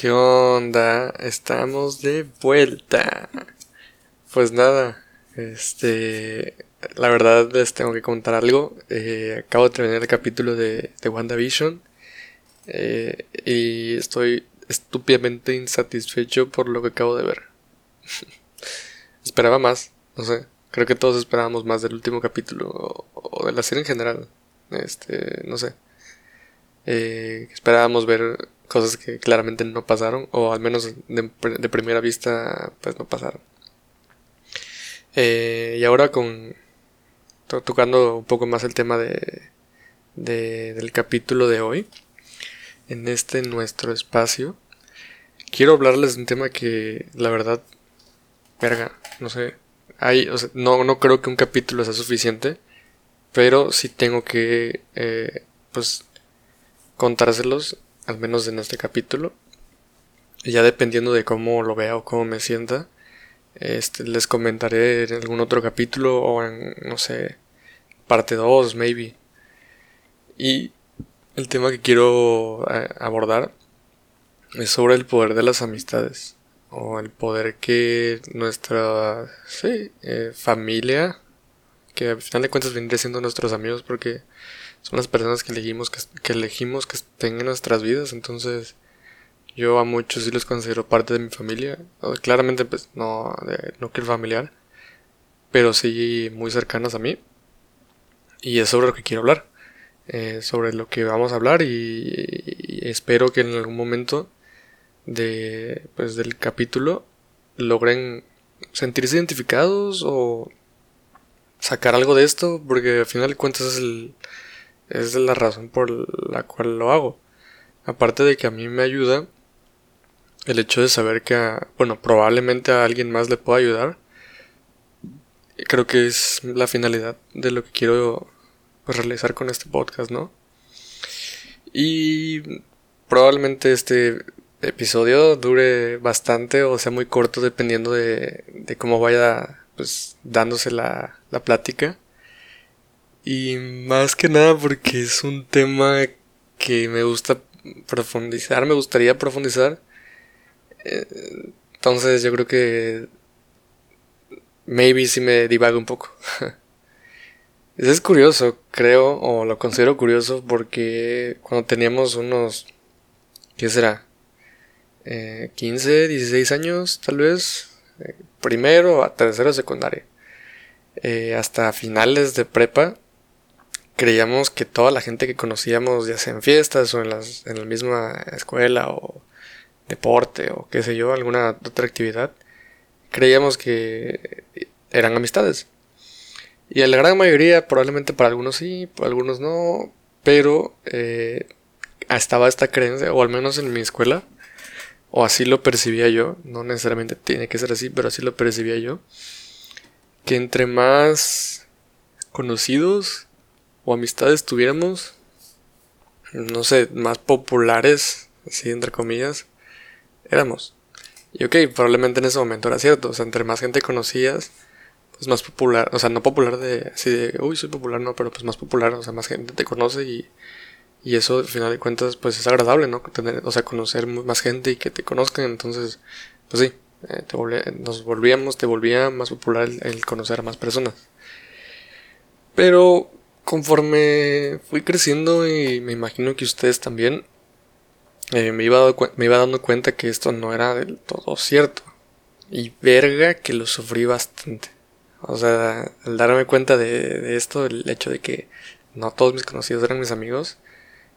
¿Qué onda? Estamos de vuelta. Pues nada, este, la verdad les tengo que contar algo. Eh, acabo de terminar el capítulo de, de WandaVision eh, y estoy estúpidamente insatisfecho por lo que acabo de ver. Esperaba más, no sé. Creo que todos esperábamos más del último capítulo o, de la serie en general. Este, no sé. Eh, esperábamos ver cosas que claramente no pasaron, o al menos de, primera vista, pues no pasaron. Eh, y ahora con tocando un poco más el tema de, del capítulo de hoy, en este nuestro espacio, quiero hablarles de un tema que la verdad, verga, no sé, hay, no, no creo que un capítulo sea suficiente, pero sí tengo que, eh, pues, contárselos, al menos en este capítulo. Ya dependiendo de cómo lo vea o cómo me sienta, este, les comentaré en algún otro capítulo o en, no sé, parte 2, maybe. Y el tema que quiero eh, abordar es sobre el poder de las amistades o el poder que nuestra eh, familia, que al final de cuentas vendría siendo nuestros amigos porque son las personas que elegimos que, elegimos que estén en nuestras vidas entonces yo a muchos sí los considero parte de mi familia. Claramente pues no de núcleo familiar pero sí muy cercanas a mí. Y es sobre lo que quiero hablar eh, sobre lo que vamos a hablar y, espero que en algún momento de pues del capítulo logren sentirse identificados o sacar algo de esto porque al final de cuentas es el es la razón por la cual lo hago. Aparte de que a mí me ayuda el hecho de saber que, bueno, probablemente a alguien más le pueda ayudar. Creo que es la finalidad de lo que quiero pues, realizar con este podcast, ¿no? Y probablemente este episodio dure bastante o sea muy corto dependiendo de, de cómo vaya pues dándose la, la plática. Y más que nada porque es un tema que me gusta profundizar, me gustaría profundizar. Eh, entonces yo creo que maybe si me divago un poco. Es curioso, creo, o lo considero curioso porque cuando teníamos unos, ¿qué será? Eh, 15, 16 años, tal vez, eh, primero a tercero secundaria, eh, hasta finales de prepa, creíamos que toda la gente que conocíamos, ya sea en fiestas o en, la misma escuela o deporte o qué sé yo, alguna otra actividad, creíamos que eran amistades. Y en la gran mayoría, probablemente para algunos sí, para algunos no, pero eh, estaba esta creencia, o al menos en mi escuela, o así lo percibía yo, no necesariamente tiene que ser así, pero así lo percibía yo, que entre más conocidos o amistades tuviéramos, no sé, más populares, así entre comillas, éramos. Y ok, probablemente en ese momento era cierto, o sea, entre más gente conocías, pues más popular, o sea, no popular de así de, uy, soy popular, no, pero pues más popular, o sea, más gente te conoce y, y eso al final de cuentas pues es agradable, ¿no? Tener, o sea, conocer más gente y que te conozcan, entonces, pues sí, eh, te nos volvíamos, te volvía más popular el conocer a más personas. Pero conforme fui creciendo y me imagino que ustedes también, eh, me, iba me iba dando cuenta que esto no era del todo cierto. Y verga que lo sufrí bastante. O sea, al darme cuenta de, esto, el hecho de que no todos mis conocidos eran mis amigos,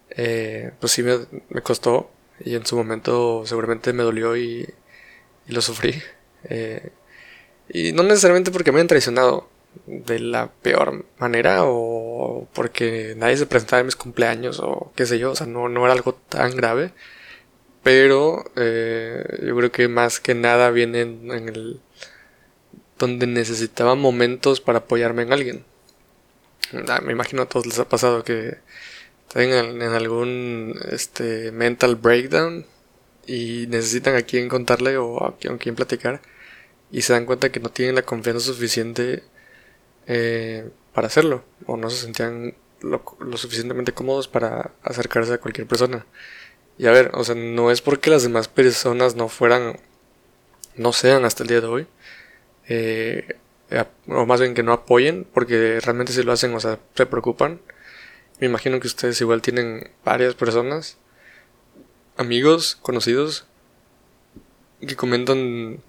eh, pues sí me, costó. Y en su momento seguramente me dolió y, lo sufrí. Eh, y no necesariamente porque me hayan traicionado, de la peor manera o porque nadie se presentaba en mis cumpleaños o qué sé yo, o sea, no, no era algo tan grave. Pero eh, yo creo que más que nada viene en, el... donde necesitaba momentos para apoyarme en alguien. Ah, me imagino a todos les ha pasado que están en, algún este, mental breakdown y necesitan a quien contarle o a a quien platicar y se dan cuenta que no tienen la confianza suficiente eh, para hacerlo o no se sentían lo, suficientemente cómodos para acercarse a cualquier persona. Y a ver, o sea, no es porque las demás personas no fueran, no sean hasta el día de hoy, eh, o más bien que no apoyen, porque realmente si lo hacen, o sea, se preocupan. Me imagino que ustedes igual tienen varias personas, amigos, conocidos, que comentan,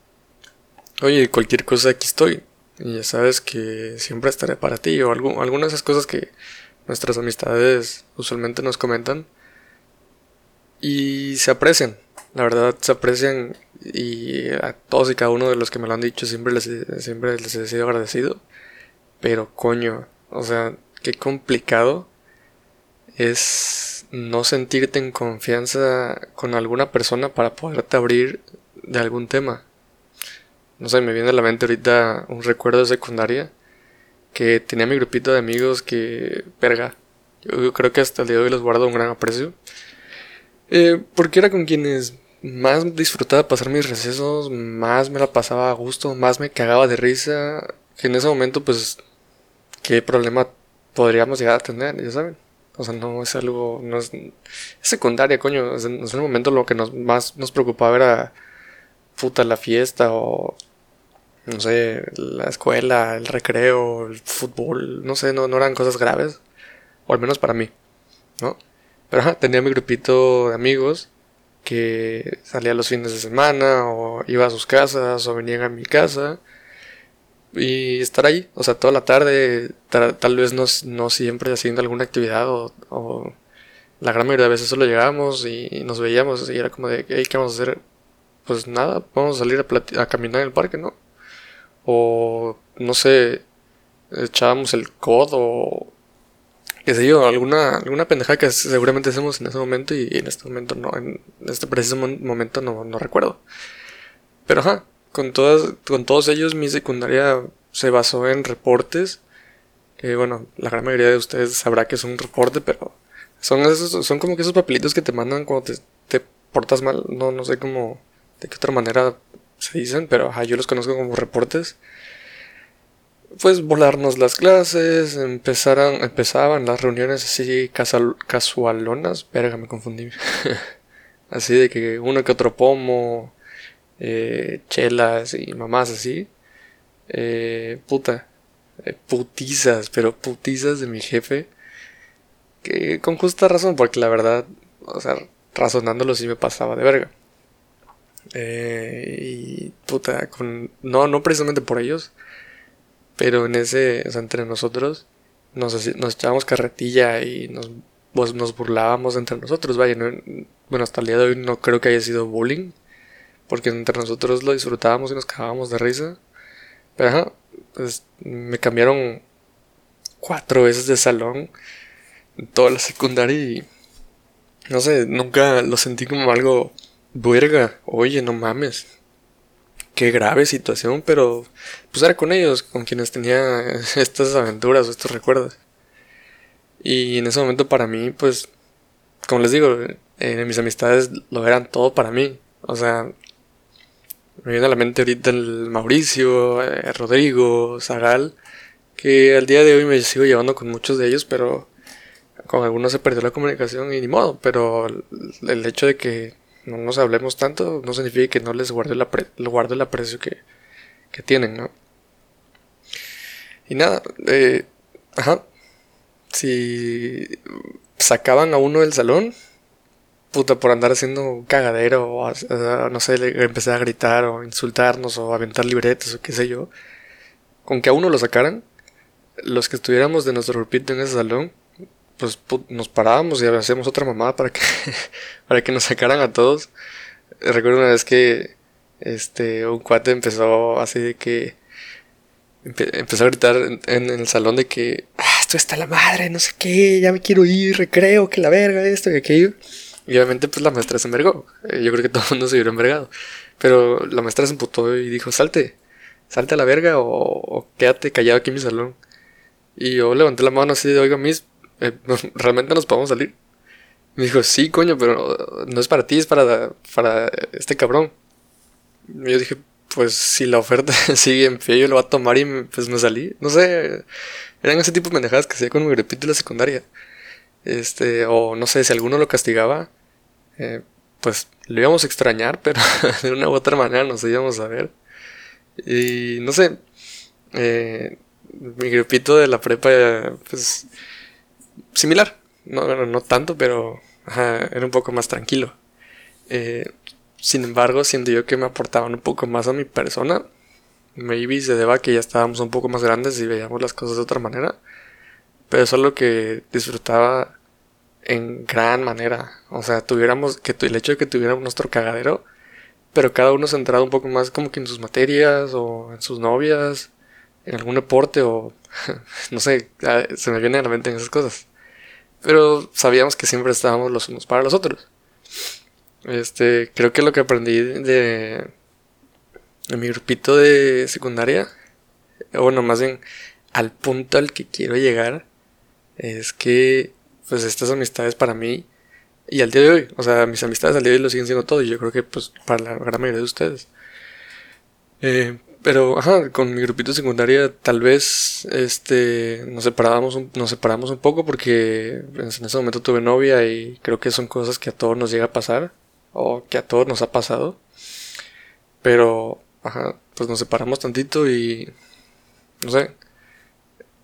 oye, cualquier cosa aquí estoy. Y ya sabes que siempre estaré para ti. O algo, algunas de esas cosas que nuestras amistades usualmente nos comentan. Y se aprecian. La verdad se aprecian. Y a todos y cada uno de los que me lo han dicho siempre les, siempre les he sido agradecido. Pero coño, o sea, qué complicado es no sentirte en confianza con alguna persona para poderte abrir de algún tema. No sé, me viene a la mente ahorita un recuerdo de secundaria que tenía mi grupito de amigos que, verga, yo, creo que hasta el día de hoy los guardo un gran aprecio. Eh, porque era con quienes más disfrutaba pasar mis recesos, más me la pasaba a gusto, más me cagaba de risa. En ese momento, pues, qué problema podríamos llegar a tener, ya saben. O sea, no es algo, no es, secundaria, coño. en ese momento lo que nos, más nos preocupaba era puta la fiesta o no sé, la escuela, el recreo, el fútbol, no sé, no, no eran cosas graves, o al menos para mí, ¿no? Pero tenía mi grupito de amigos que salía los fines de semana o iba a sus casas o venían a mi casa y estar ahí, o sea, toda la tarde, tal vez no, no, siempre haciendo alguna actividad o, o, la gran mayoría de veces solo llegábamos y nos veíamos y era como de, hey, ¿qué vamos a hacer? Pues nada, vamos a salir a, caminar en el parque, ¿no? O no sé, echábamos el codo o qué sé yo, alguna, alguna pendejada que seguramente hacemos en ese momento y en este momento no, en este preciso momento no, no recuerdo. Pero ajá, con, todas, con todos ellos mi secundaria se basó en reportes. Que bueno, la gran mayoría de ustedes sabrá que es un reporte, pero son esos, son como que esos papelitos que te mandan cuando te, te portas mal. No, no sé cómo de qué otra manera se dicen, pero yo los conozco como reportes. Pues volarnos las clases, empezaran, empezaban las reuniones así casualonas, verga, me confundí. así de que uno que otro pomo, eh, chelas y mamás así. Eh, puta, eh, putizas, pero putizas de mi jefe. Que con justa razón, porque la verdad, o sea, razonándolo sí me pasaba de verga. Eh, y puta, con, no, no precisamente por ellos, pero en ese, o sea, entre nosotros, nos, nos echábamos carretilla y nos, pues, nos burlábamos entre nosotros. Vaya, bueno, hasta el día de hoy no creo que haya sido bullying, porque entre nosotros lo disfrutábamos y nos cagábamos de risa. Pero pues me cambiaron cuatro veces de salón en toda la secundaria y no sé, nunca lo sentí como algo Verga, oye, no mames. Qué grave situación, pero pues era con ellos, con quienes tenía estas aventuras o estos recuerdos. Y en ese momento para mí, pues, como les digo, eh, mis amistades lo eran todo para mí. O sea, me viene a la mente ahorita el Mauricio, eh, Rodrigo, Zagal, que al día de hoy me sigo llevando con muchos de ellos, pero con algunos se perdió la comunicación y ni modo. Pero el hecho de que no nos hablemos tanto, no significa que no les guarde, el, guarde el aprecio que, que tienen, ¿no? Y nada, eh, ajá, si sacaban a uno del salón, puta, por andar haciendo cagadero, o no sé, empezar a gritar o insultarnos o aventar libretos o qué sé yo, con que a uno lo sacaran, los que estuviéramos de nuestro grupito en ese salón, pues nos parábamos y hacíamos otra mamada para que, para que nos sacaran a todos. Recuerdo una vez que este un cuate empezó así de que empezó a gritar en, el salón de que ah, esto está la madre, no sé qué, ya me quiero ir, recreo, que la verga, esto y aquello. Y obviamente pues la maestra se envergó. Eh, yo creo que todo el mundo se hubiera envergado. Pero la maestra se emputó y dijo, salte, salte a la verga o, o quédate callado aquí en mi salón. Y yo levanté la mano así de, oiga, mis, eh, ¿realmente nos podemos salir? Me dijo, sí, coño, pero no es para ti, es para, para este cabrón. Yo dije, pues si la oferta sigue en pie, yo lo voy a tomar y pues me salí. No sé, eran ese tipo de pendejadas que hacía con mi repito en la secundaria. Este, o no sé, si alguno lo castigaba, eh, pues lo íbamos a extrañar, pero de una u otra manera nos íbamos a ver. Y no sé, eh, mi grupito de la prepa, pues similar, no, no tanto, pero era un poco más tranquilo. Eh, sin embargo, siento yo que me aportaban un poco más a mi persona. Maybe se deba que ya estábamos un poco más grandes y veíamos las cosas de otra manera. Pero eso es lo que disfrutaba en gran manera. O sea, tuviéramos que el hecho de que tuviéramos nuestro cagadero, pero cada uno centrado un poco más como que en sus materias o en sus novias, en algún deporte o no sé, se me viene a la mente en esas cosas. Pero sabíamos que siempre estábamos los unos para los otros. Este, creo que lo que aprendí de, de mi grupito de secundaria, bueno, más bien al punto al que quiero llegar, es que pues estas amistades para mí y al día de hoy, o sea, mis amistades al día de hoy lo siguen siendo todo y yo creo que pues para la gran mayoría de ustedes. Eh, pero, ajá, con mi grupito secundaria tal vez este, nos, separábamos nos separamos un poco porque en ese momento tuve novia y creo que son cosas que a todos nos llega a pasar o que a todos nos ha pasado. Pero, ajá, pues nos separamos tantito y, no sé,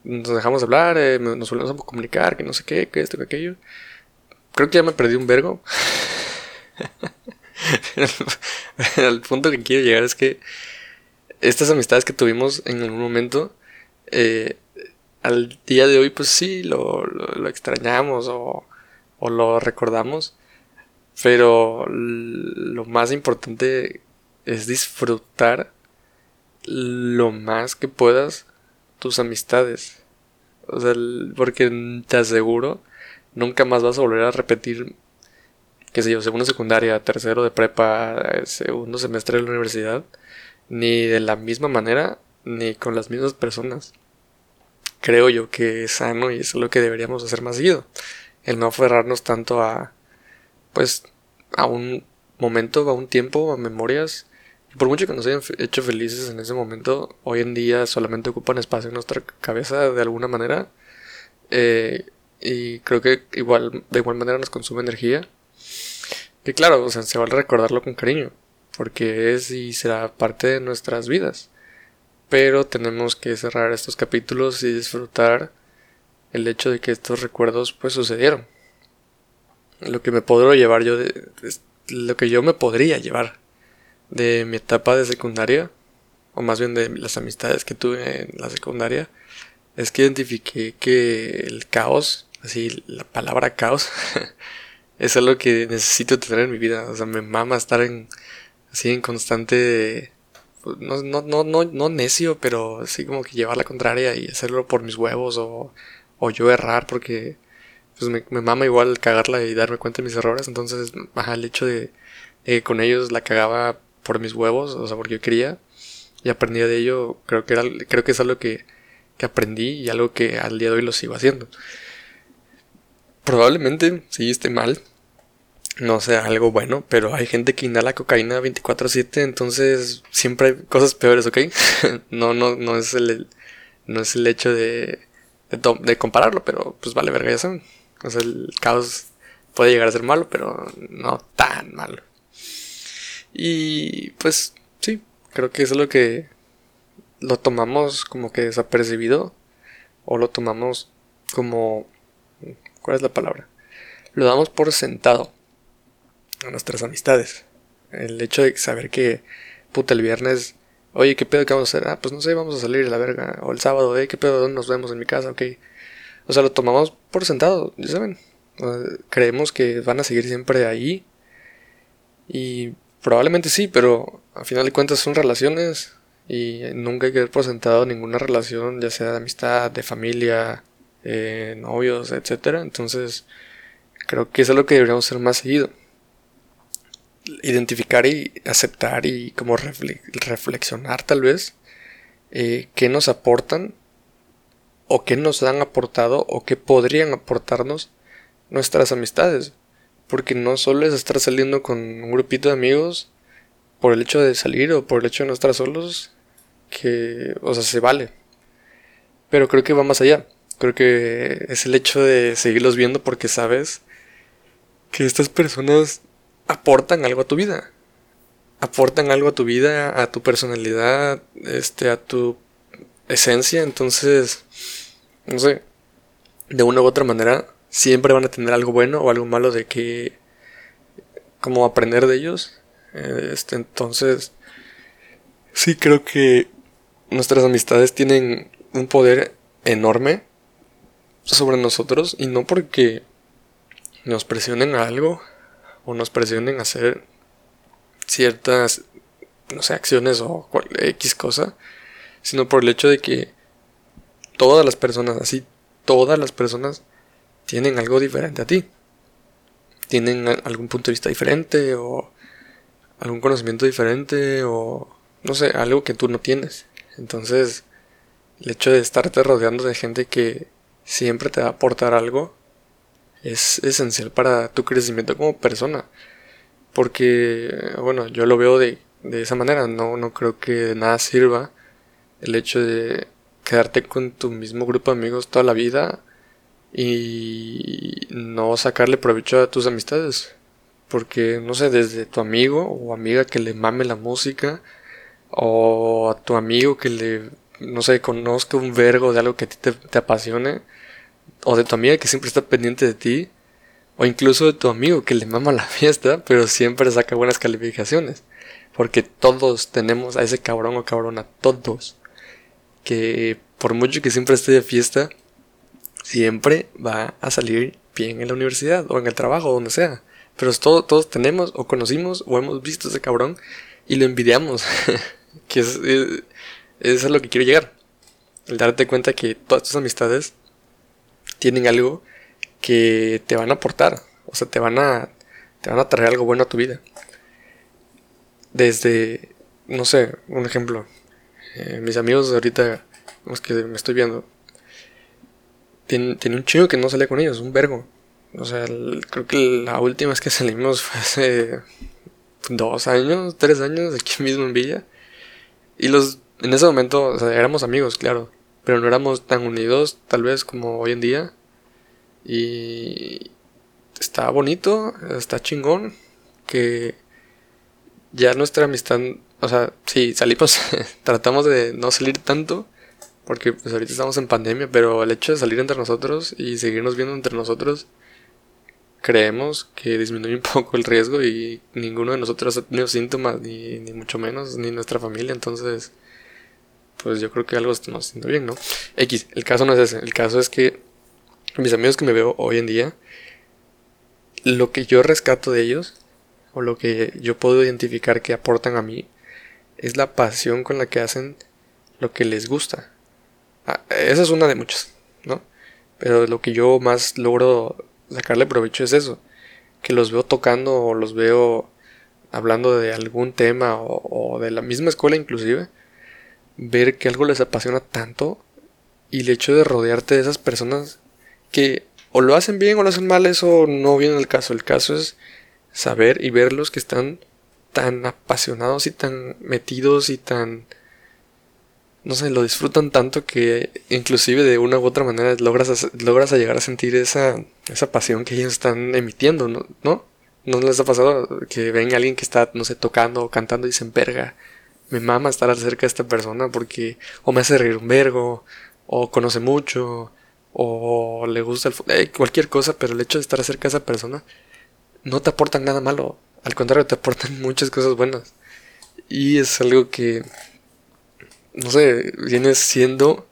nos dejamos de hablar, eh, nos volvemos a comunicar, que no sé qué, que esto, que aquello. Creo que ya me perdí un vergo. el punto que quiero llegar es que estas amistades que tuvimos en algún momento, eh, al día de hoy, pues sí, lo, lo, extrañamos o, o, lo recordamos. Pero lo más importante es disfrutar lo más que puedas tus amistades. O sea, porque te aseguro, nunca más vas a volver a repetir, qué sé yo, segundo secundaria, tercero de prepa, segundo semestre de la universidad ni de la misma manera, ni con las mismas personas. Creo yo que es sano y es lo que deberíamos hacer más seguido. El no aferrarnos tanto a, pues, a un momento, a un tiempo, a memorias. Por mucho que nos hayan hecho felices en ese momento, hoy en día solamente ocupan espacio en nuestra cabeza de alguna manera. Eh, y creo que igual, de igual manera nos consume energía. Que claro, o sea, se vale recordarlo con cariño porque es y será parte de nuestras vidas. Pero tenemos que cerrar estos capítulos y disfrutar el hecho de que estos recuerdos pues sucedieron. Lo que me podré llevar yo de, lo que yo me podría llevar de mi etapa de secundaria o más bien de las amistades que tuve en la secundaria es que identifiqué que el caos, así la palabra caos es algo que necesito tener en mi vida, o sea, me mama estar en así en constante, pues, no, no, no, no, no necio, pero así como que llevar la contraria y hacerlo por mis huevos o, o yo errar porque pues me, me, mama igual cagarla y darme cuenta de mis errores, entonces, ajá, el hecho de, que con ellos la cagaba por mis huevos, o sea, porque yo quería y aprendí de ello, creo que era, creo que es algo que, que aprendí y algo que al día de hoy lo sigo haciendo. Probablemente sí esté mal, no sea algo bueno, pero hay gente que inhala cocaína 24/7, entonces siempre hay cosas peores, ¿ok? no, no, no es el, no es el hecho de, de, compararlo, pero pues vale verga, ya. O sea, el caos puede llegar a ser malo, pero no tan malo. Y pues sí, creo que eso es lo que lo tomamos como que desapercibido o lo tomamos como... ¿Cuál es la palabra? Lo damos por sentado a nuestras amistades. El hecho de saber que, puta, el viernes, oye, ¿qué pedo que vamos a hacer? Ah, pues no sé, vamos a salir a la verga. O el sábado, eh, ¿qué pedo? ¿Dónde nos vemos en mi casa? Ok. O sea, lo tomamos por sentado, ya saben. creemos que van a seguir siempre ahí. Y probablemente sí, pero a final de cuentas son relaciones. Y nunca hay que ver por sentado ninguna relación, ya sea de amistad, de familia, eh, novios, etcétera. Entonces, creo que eso es lo que deberíamos hacer más seguido identificar y aceptar y como reflexionar tal vez eh, qué nos aportan o qué nos han aportado o qué podrían aportarnos nuestras amistades. Porque no solo es estar saliendo con un grupito de amigos por el hecho de salir o por el hecho de no estar solos, que, o sea, se vale. Pero creo que va más allá. Creo que es el hecho de seguirlos viendo porque sabes que estas personas aportan algo a tu vida. Aportan algo a tu vida, a tu personalidad, este, a tu esencia. Entonces, no sé, de una u otra manera, siempre van a tener algo bueno o algo malo de que, como aprender de ellos. Este, entonces, sí creo que nuestras amistades tienen un poder enorme sobre nosotros y no porque nos presionen a algo o nos presionen a hacer ciertas, no sé, acciones o X cosa, sino por el hecho de que todas las personas, así, todas las personas tienen algo diferente a ti. Tienen algún punto de vista diferente o algún conocimiento diferente o no sé, algo que tú no tienes. Entonces, el hecho de estarte rodeando de gente que siempre te va a aportar algo es esencial para tu crecimiento como persona. Porque, bueno, yo lo veo de, de esa manera. No, no creo que de nada sirva el hecho de quedarte con tu mismo grupo de amigos toda la vida y no sacarle provecho a tus amistades. Porque, no sé, desde tu amigo o amiga que le mame la música, o a tu amigo que le, no sé, conozca un vergo de algo que a ti te, apasione, o de tu amiga que siempre está pendiente de ti, o incluso de tu amigo que le mama la fiesta, pero siempre saca buenas calificaciones. Porque todos tenemos a ese cabrón o cabrona, todos. Que por mucho que siempre esté de fiesta, siempre va a salir bien en la universidad o en el trabajo donde sea. Pero todos, tenemos o conocimos o hemos visto a ese cabrón y lo envidiamos. que es, es, a lo que quiero llegar. El darte cuenta que todas tus amistades tienen algo que te van a aportar. O sea, te van a, te van a traer algo bueno a tu vida. Desde, no sé, un ejemplo. Eh, mis amigos ahorita, los que me estoy viendo, tiene, un chingo que no salía con ellos, un vergo. O sea, creo que la última vez que salimos fue hace dos años, tres años, aquí mismo en Villa. Y los, en ese momento, éramos amigos, claro, pero no éramos tan unidos tal vez como hoy en día. Y está bonito, está chingón, que ya nuestra amistad, o sea, sí, salimos, tratamos de no salir tanto, porque pues ahorita estamos en pandemia, pero el hecho de salir entre nosotros y seguirnos viendo entre nosotros, creemos que disminuye un poco el riesgo y ninguno de nosotros ha tenido síntomas, ni, ni mucho menos, ni nuestra familia, entonces, pues yo creo que algo está haciendo bien, ¿no? X, el caso no es ese, el caso es que mis amigos que me veo hoy en día, lo que yo rescato de ellos, o lo que yo puedo identificar que aportan a mí, es la pasión con la que hacen lo que les gusta. Ah, esa es una de muchas, ¿no? Pero lo que yo más logro sacarle provecho es eso. Que los veo tocando o los veo hablando de algún tema o, de la misma escuela inclusive. Ver que algo les apasiona tanto y el hecho de rodearte de esas personas que o lo hacen bien o lo hacen mal, eso no viene el caso. El caso es saber y verlos que están tan apasionados y tan metidos y tan no sé, lo disfrutan tanto que inclusive de una u otra manera logras, logras llegar a sentir esa, esa pasión que ellos están emitiendo, ¿no? ¿no? ¿No les ha pasado que ven a alguien que está, no sé, tocando o cantando y dicen, verga, me mama estar cerca de esta persona porque o me hace reír un vergo, o conoce mucho, o le gusta el eh, cualquier cosa, pero el hecho de estar cerca de esa persona no te aportan nada malo, al contrario, te aportan muchas cosas buenas. Y es algo que no sé, viene siendo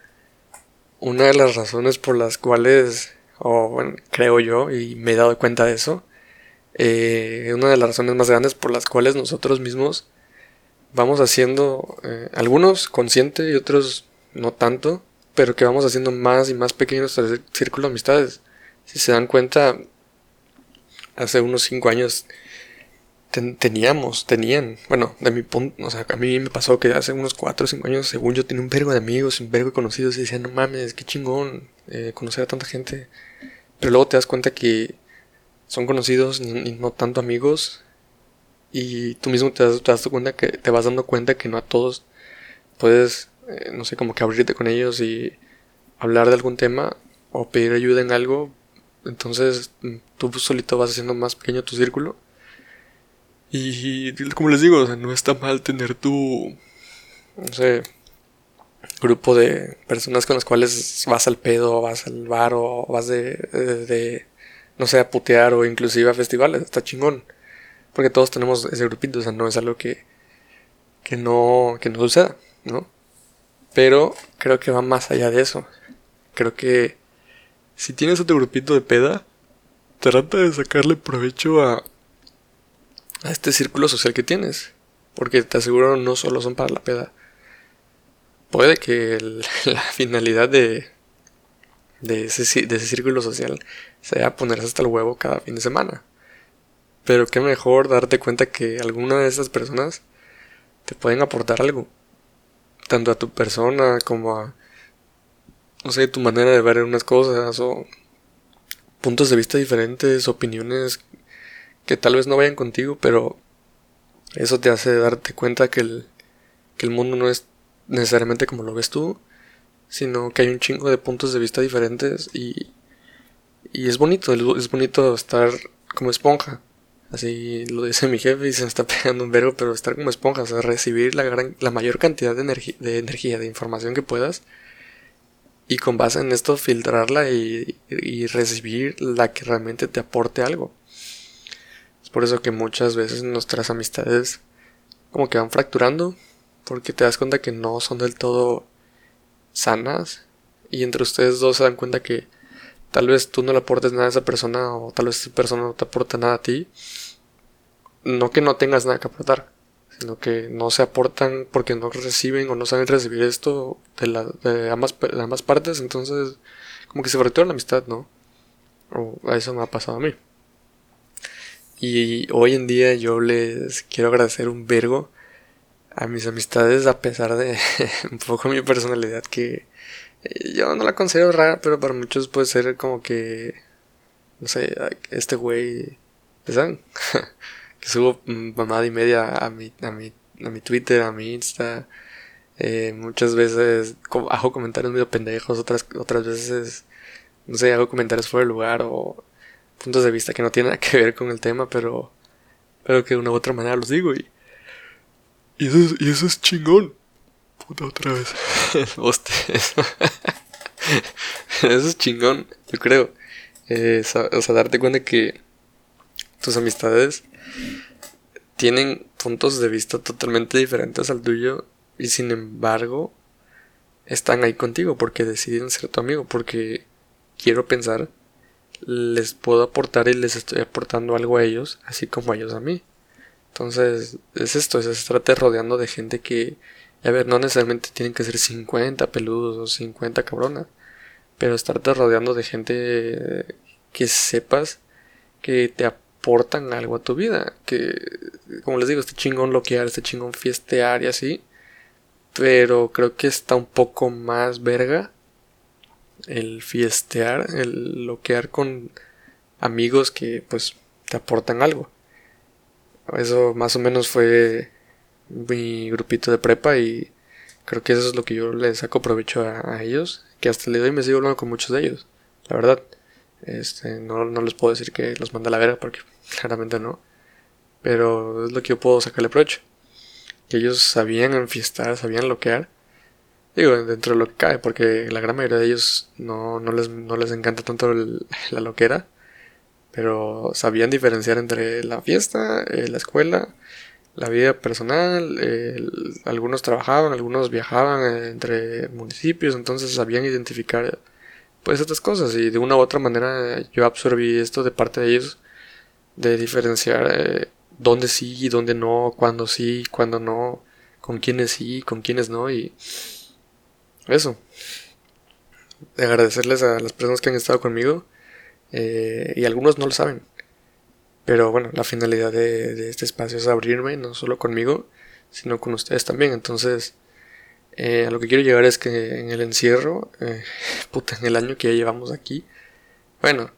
una de las razones por las cuales, o bueno, creo yo, y me he dado cuenta de eso, eh, una de las razones más grandes por las cuales nosotros mismos vamos haciendo, eh, algunos consciente y otros no tanto, pero que vamos haciendo más y más pequeños nuestro círculo de amistades. Si se dan cuenta, hace unos 5 años teníamos, tenían, bueno, de mi punto, o sea, a mí me pasó que hace unos 4 o 5 años, según yo, tenía un vergo de amigos, un vergo de conocidos, y decían, no mames, qué chingón eh, conocer a tanta gente. Pero luego te das cuenta que son conocidos y, no tanto amigos, y tú mismo te das, te das, cuenta que te vas dando cuenta que no a todos puedes, eh, no sé, como que abrirte con ellos y hablar de algún tema o pedir ayuda en algo. Entonces tú solito vas haciendo más pequeño tu círculo Y como les digo, no está mal tener tu, no sé, grupo de personas con las cuales vas al pedo, vas al bar o vas de, de, no sé, a putear o inclusive a festivales. Está chingón. Porque todos tenemos ese grupito, o sea, no es algo que, que no, que no suceda, ¿no? Pero creo que va más allá de eso. Creo que si tienes otro grupito de peda, trata de sacarle provecho a, a este círculo social que tienes. Porque te aseguro no solo son para la peda. Puede que la finalidad de, de, ese, de ese círculo social sea ponerse hasta el huevo cada fin de semana. Pero qué mejor darte cuenta que alguna de esas personas te pueden aportar algo. Tanto a tu persona como a, no sé, tu manera de ver unas cosas o puntos de vista diferentes, opiniones que tal vez no vayan contigo, pero eso te hace darte cuenta que el, que el mundo no es necesariamente como lo ves tú, sino que hay un chingo de puntos de vista diferentes y, y es bonito, es bonito estar como esponja. Así lo dice mi jefe y se me está pegando un verbo, pero estar como esponja, o recibir la, gran, la mayor cantidad de, de energía, de información que puedas y con base en esto filtrarla y, y recibir la que realmente te aporte algo. Es por eso que muchas veces nuestras amistades como que van fracturando porque te das cuenta que no son del todo sanas y entre ustedes dos se dan cuenta que tal vez tú no le aportes nada a esa persona o tal vez esa persona no te aporta nada a ti. No que no tengas nada que aportar, sino que no se aportan porque no reciben o no saben recibir esto de, la, de, ambas, partes, entonces como que se fractura la amistad, ¿no? O eso me ha pasado a mí. Y hoy en día yo les quiero agradecer un vergo a mis amistades a pesar de un poco mi personalidad que yo no la considero rara, pero para muchos puede ser como que, no sé, este güey, ¿saben? que subo mamada y media a mi, a mi, a mi Twitter, a mi Insta. Eh, muchas veces hago comentarios medio pendejos, otras, otras veces, no sé, hago comentarios fuera de lugar o puntos de vista que no tienen nada que ver con el tema, pero, pero que de una u otra manera los digo y, y, eso, es, y eso es chingón. Otra vez. Eso es chingón, yo creo. Eh, o sea, darte cuenta que tus amistades tienen puntos de vista totalmente diferentes al tuyo y sin embargo están ahí contigo porque deciden ser tu amigo, porque quiero pensar les puedo aportar y les estoy aportando algo a ellos, así como a ellos a mí. Entonces, es esto, es estarte rodeando de gente que, a ver, no necesariamente tienen que ser 50 peludos o 50 cabronas, pero estarte rodeando de gente que sepas que te aportan algo a tu vida, que, como les digo, este chingón loquear, este chingón fiestear y así, pero creo que está un poco más verga el fiestear, el loquear con amigos que pues te aportan algo. Eso más o menos fue mi grupito de prepa y creo que eso es lo que yo les saco provecho a, ellos, que hasta el día de hoy me sigo hablando con muchos de ellos, la verdad. Este, no, no les puedo decir que los manda a la verga porque claramente no. Pero es lo que yo puedo sacarle provecho. Que ellos sabían enfiestar, sabían loquear Digo, dentro de lo que cae, porque la gran mayoría de ellos no, no, les, no les encanta tanto la loquera, pero sabían diferenciar entre la fiesta, eh, la escuela, la vida personal, algunos trabajaban, algunos viajaban entre municipios, entonces sabían identificar pues estas cosas y de una u otra manera yo absorbí esto de parte de ellos, de diferenciar eh, dónde sí y dónde no, cuándo sí, cuándo no, con quiénes sí, con quiénes no y eso. Agradecerles a las personas que han estado conmigo. Eh, y algunos no lo saben. Pero bueno, la finalidad de, este espacio es abrirme, no solo conmigo, sino con ustedes también. Entonces, eh, a lo que quiero llegar es que en el encierro, eh, puta, en el año que ya llevamos aquí, bueno,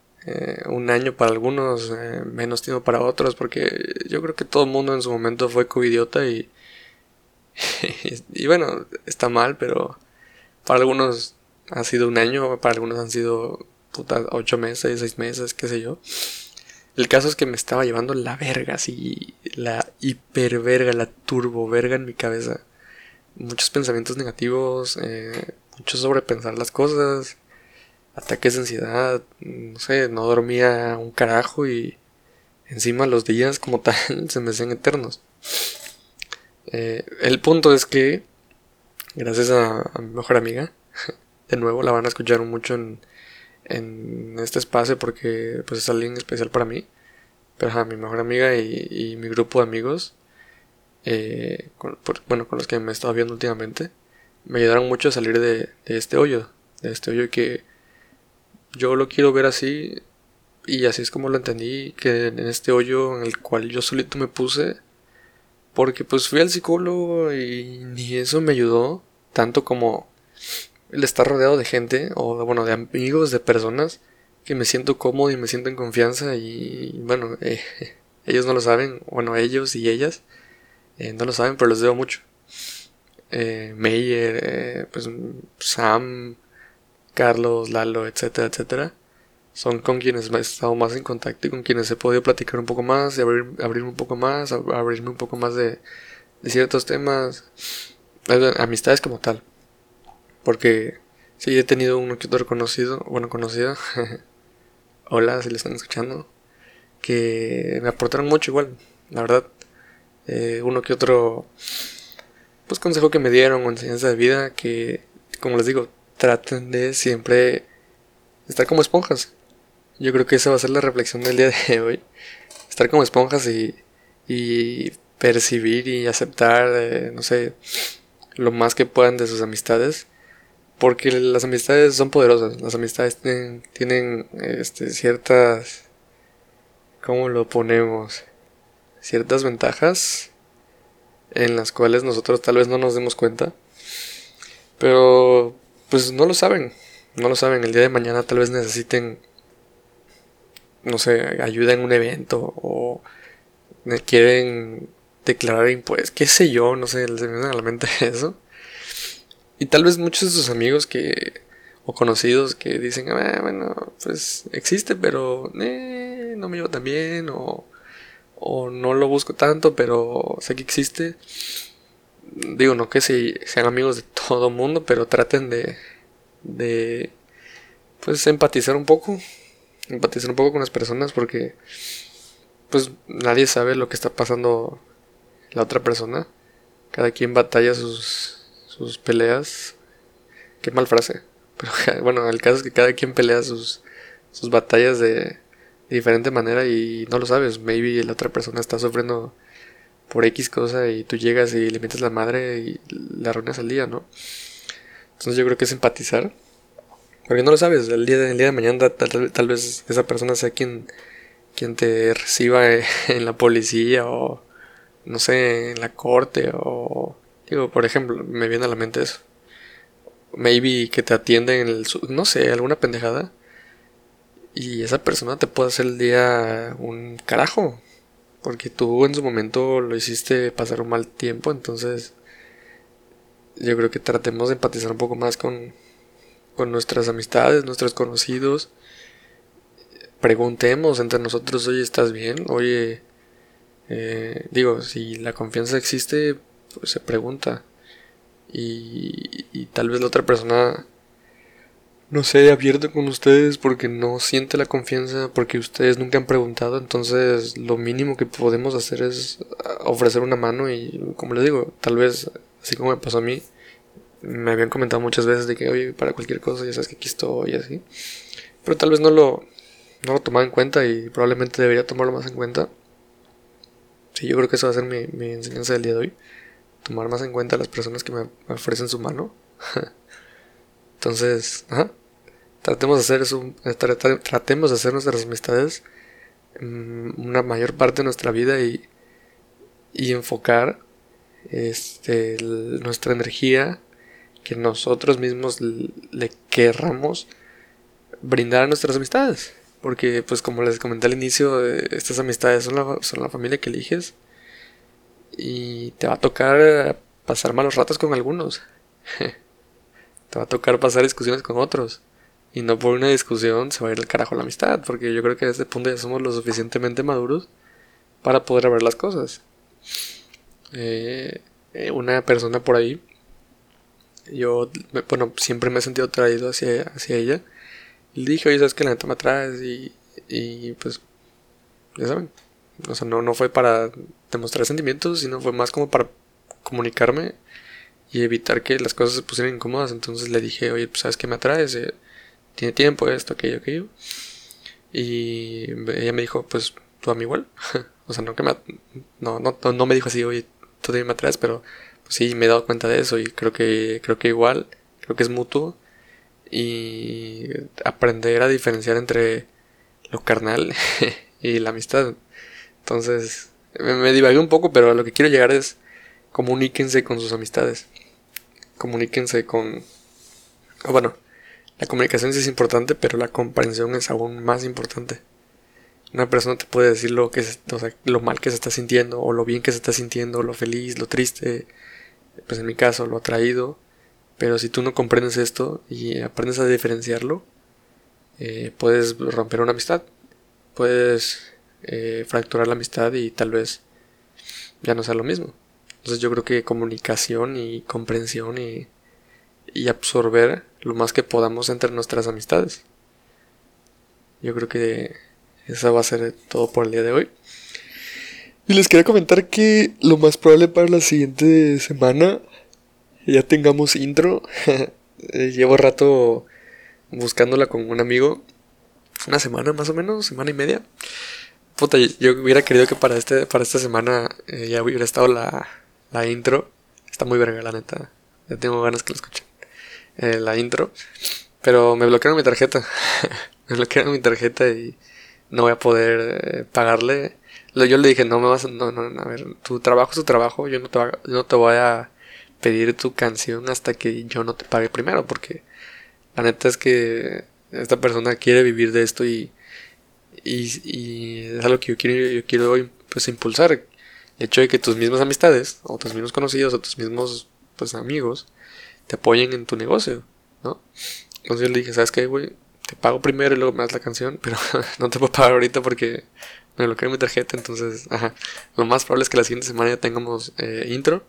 un año para algunos, menos tiempo para otros, porque yo creo que todo el mundo en su momento fue covidiota y, y bueno, está mal, pero para algunos ha sido un año, para algunos han sido puta, ocho meses, seis meses, qué sé yo. El caso es que me estaba llevando la verga, así, la hiperverga, la turbo verga en mi cabeza. Muchos pensamientos negativos, eh, mucho sobrepensar las cosas, ataques de ansiedad, no sé, no dormía un carajo y encima los días como tal se me hacían eternos. Eh, el punto es que, gracias a, mi mejor amiga, de nuevo la van a escuchar mucho en, en este espacio porque pues es alguien especial para mí. Pero a mi mejor amiga y, mi grupo de amigos, eh, bueno, con los que me he estado viendo últimamente, me ayudaron mucho a salir de, de este hoyo. De este hoyo que yo lo quiero ver así y así es como lo entendí, que en este hoyo en el cual yo solito me puse, porque pues fui al psicólogo y ni eso me ayudó, tanto como el estar rodeado de gente, o bueno, de amigos, de personas, que me siento cómodo y me siento en confianza y bueno, eh, ellos no lo saben, bueno, ellos y ellas eh, no lo saben, pero les debo mucho. Eh, Meyer, eh, pues Sam, Carlos, Lalo, etcétera, etcétera son con quienes he estado más en contacto y con quienes he podido platicar un poco más y abrir, abrirme un poco más, abrirme un poco más de ciertos temas, amistades como tal. Porque sí he tenido uno que otro conocido, bueno, conocida, hola si le están escuchando, que me aportaron mucho igual, la verdad. Eh, uno que otro, pues consejo que me dieron o enseñanza de vida que, como les digo, traten de siempre estar como esponjas. Yo creo que esa va a ser la reflexión del día de hoy. Estar como esponjas y, y percibir y aceptar, eh, no sé, lo más que puedan de sus amistades. Porque las amistades son poderosas. Las amistades tienen, tienen este, ciertas... ¿Cómo lo ponemos? Ciertas ventajas en las cuales nosotros tal vez no nos demos cuenta. Pero pues no lo saben. No lo saben. El día de mañana tal vez necesiten no sé, ayuda en un evento o quieren declarar impuestos, qué sé yo, no sé, les viene a la mente eso. Y tal vez muchos de sus amigos que o conocidos que dicen, ah, bueno, pues existe, pero eh, no me llevo tan bien o, o no lo busco tanto, pero sé que existe. Digo, no que si sean amigos de todo mundo, pero traten de, de pues empatizar un poco empatizar un poco con las personas porque pues nadie sabe lo que está pasando la otra persona. Cada quien batalla sus, sus peleas. Qué mal frase. Pero bueno, el caso es que cada quien pelea sus, sus batallas de, diferente manera y no lo sabes. Maybe la otra persona está sufriendo por X cosa y tú llegas y le metes la madre y le arruinas el día, ¿no? Entonces yo creo que es empatizar porque no lo sabes, el día de, día de mañana tal, vez esa persona sea quien, quien te reciba en la policía o no sé, en la corte o... Digo, por ejemplo, me viene a la mente eso. Maybe que te atienden en el... No sé, alguna pendejada. Y esa persona te puede hacer el día un carajo. Porque tú en su momento lo hiciste pasar un mal tiempo. Entonces yo creo que tratemos de empatizar un poco más con, con nuestras amistades, nuestros conocidos. Preguntemos entre nosotros, oye, ¿estás bien? Oye, eh, digo, si la confianza existe, pues se pregunta. Y, y tal vez la otra persona no se abierto con ustedes porque no siente la confianza, porque ustedes nunca han preguntado, entonces lo mínimo que podemos hacer es ofrecer una mano y como les digo, tal vez así como me pasó a mí, me habían comentado muchas veces de que, oye, para cualquier cosa ya sabes que aquí estoy y así. Pero tal vez no lo, no lo tomaba en cuenta y probablemente debería tomarlo más en cuenta. Sí, yo creo que eso va a ser mi, mi enseñanza del día de hoy. Tomar más en cuenta las personas que me ofrecen su mano. Entonces. Tratemos de hacer eso, tratemos de hacer nuestras amistades una mayor parte de nuestra vida y, y enfocar este, nuestra energía que nosotros mismos le querramos brindar a nuestras amistades. Porque, pues como les comenté al inicio, eh, estas amistades son la, son la familia que eliges. Y te va a tocar pasar malos ratos con algunos. te va a tocar pasar discusiones con otros. Y no por una discusión se va a ir el carajo la amistad, porque yo creo que a este punto ya somos lo suficientemente maduros para poder ver las cosas. Eh, eh, una persona por ahí, yo, bueno, siempre me he sentido atraído hacia, hacia ella. Le dije, oye, ¿sabes que la neta me atraes? Y, y pues, ya saben. O sea, no, no fue para demostrar sentimientos, sino fue más como para comunicarme y evitar que las cosas se pusieran incómodas. Entonces le dije, oye, pues sabes que me atraes, tiene tiempo, esto, aquello, aquello. Y ella me dijo, pues tú a mí igual. o sea, no que me, no, no, no me dijo así, oye, tú también me atraes, pero pues sí, me he dado cuenta de eso y creo que, creo que igual, creo que es mutuo. Y aprender a diferenciar entre lo carnal y la amistad. Entonces, me, me divagué un poco, pero a lo que quiero llegar es comuníquense con sus amistades. Comuníquense con... bueno, la comunicación sí es importante, pero la comprensión es aún más importante. Una persona te puede decir lo, que lo mal que se está sintiendo, o lo bien que se está sintiendo, lo feliz, lo triste, pues en mi caso, lo atraído. Pero si tú no comprendes esto y aprendes a diferenciarlo, eh, puedes romper una amistad. Puedes eh, fracturar la amistad y tal vez ya no sea lo mismo. Entonces yo creo que comunicación y comprensión y, y absorber lo más que podamos entre nuestras amistades. Yo creo que eso va a ser todo por el día de hoy. Y les quería comentar que lo más probable para la siguiente semana ya tengamos intro. Eh, llevo rato buscándola con un amigo. Una semana más o menos, semana y media. Puta, yo hubiera querido que para este para esta semana eh, ya hubiera estado la, la intro. Está muy verga, la neta. Ya tengo ganas que lo escuchen. Eh, la intro. Pero me bloquearon mi tarjeta. me bloquearon mi tarjeta y no voy a poder eh, pagarle. Yo le dije, no me vas a... No, no, a ver, tu trabajo es tu trabajo. Yo no te, no te voy a pedir tu canción hasta que yo no te pague primero. Porque la neta es que esta persona quiere vivir de esto y... Y, es algo que yo quiero, yo quiero pues impulsar el hecho de que tus mismas amistades, o tus mismos conocidos, o tus mismos pues, amigos, te apoyen en tu negocio, ¿no? Entonces yo le dije, ¿sabes qué, güey? Te pago primero y luego me das la canción, pero no te puedo pagar ahorita porque me bloqueé mi tarjeta, entonces, ajá. Lo más probable es que la siguiente semana ya tengamos eh, intro.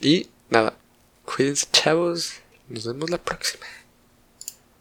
Y nada, cuídense, chavos. Nos vemos la próxima.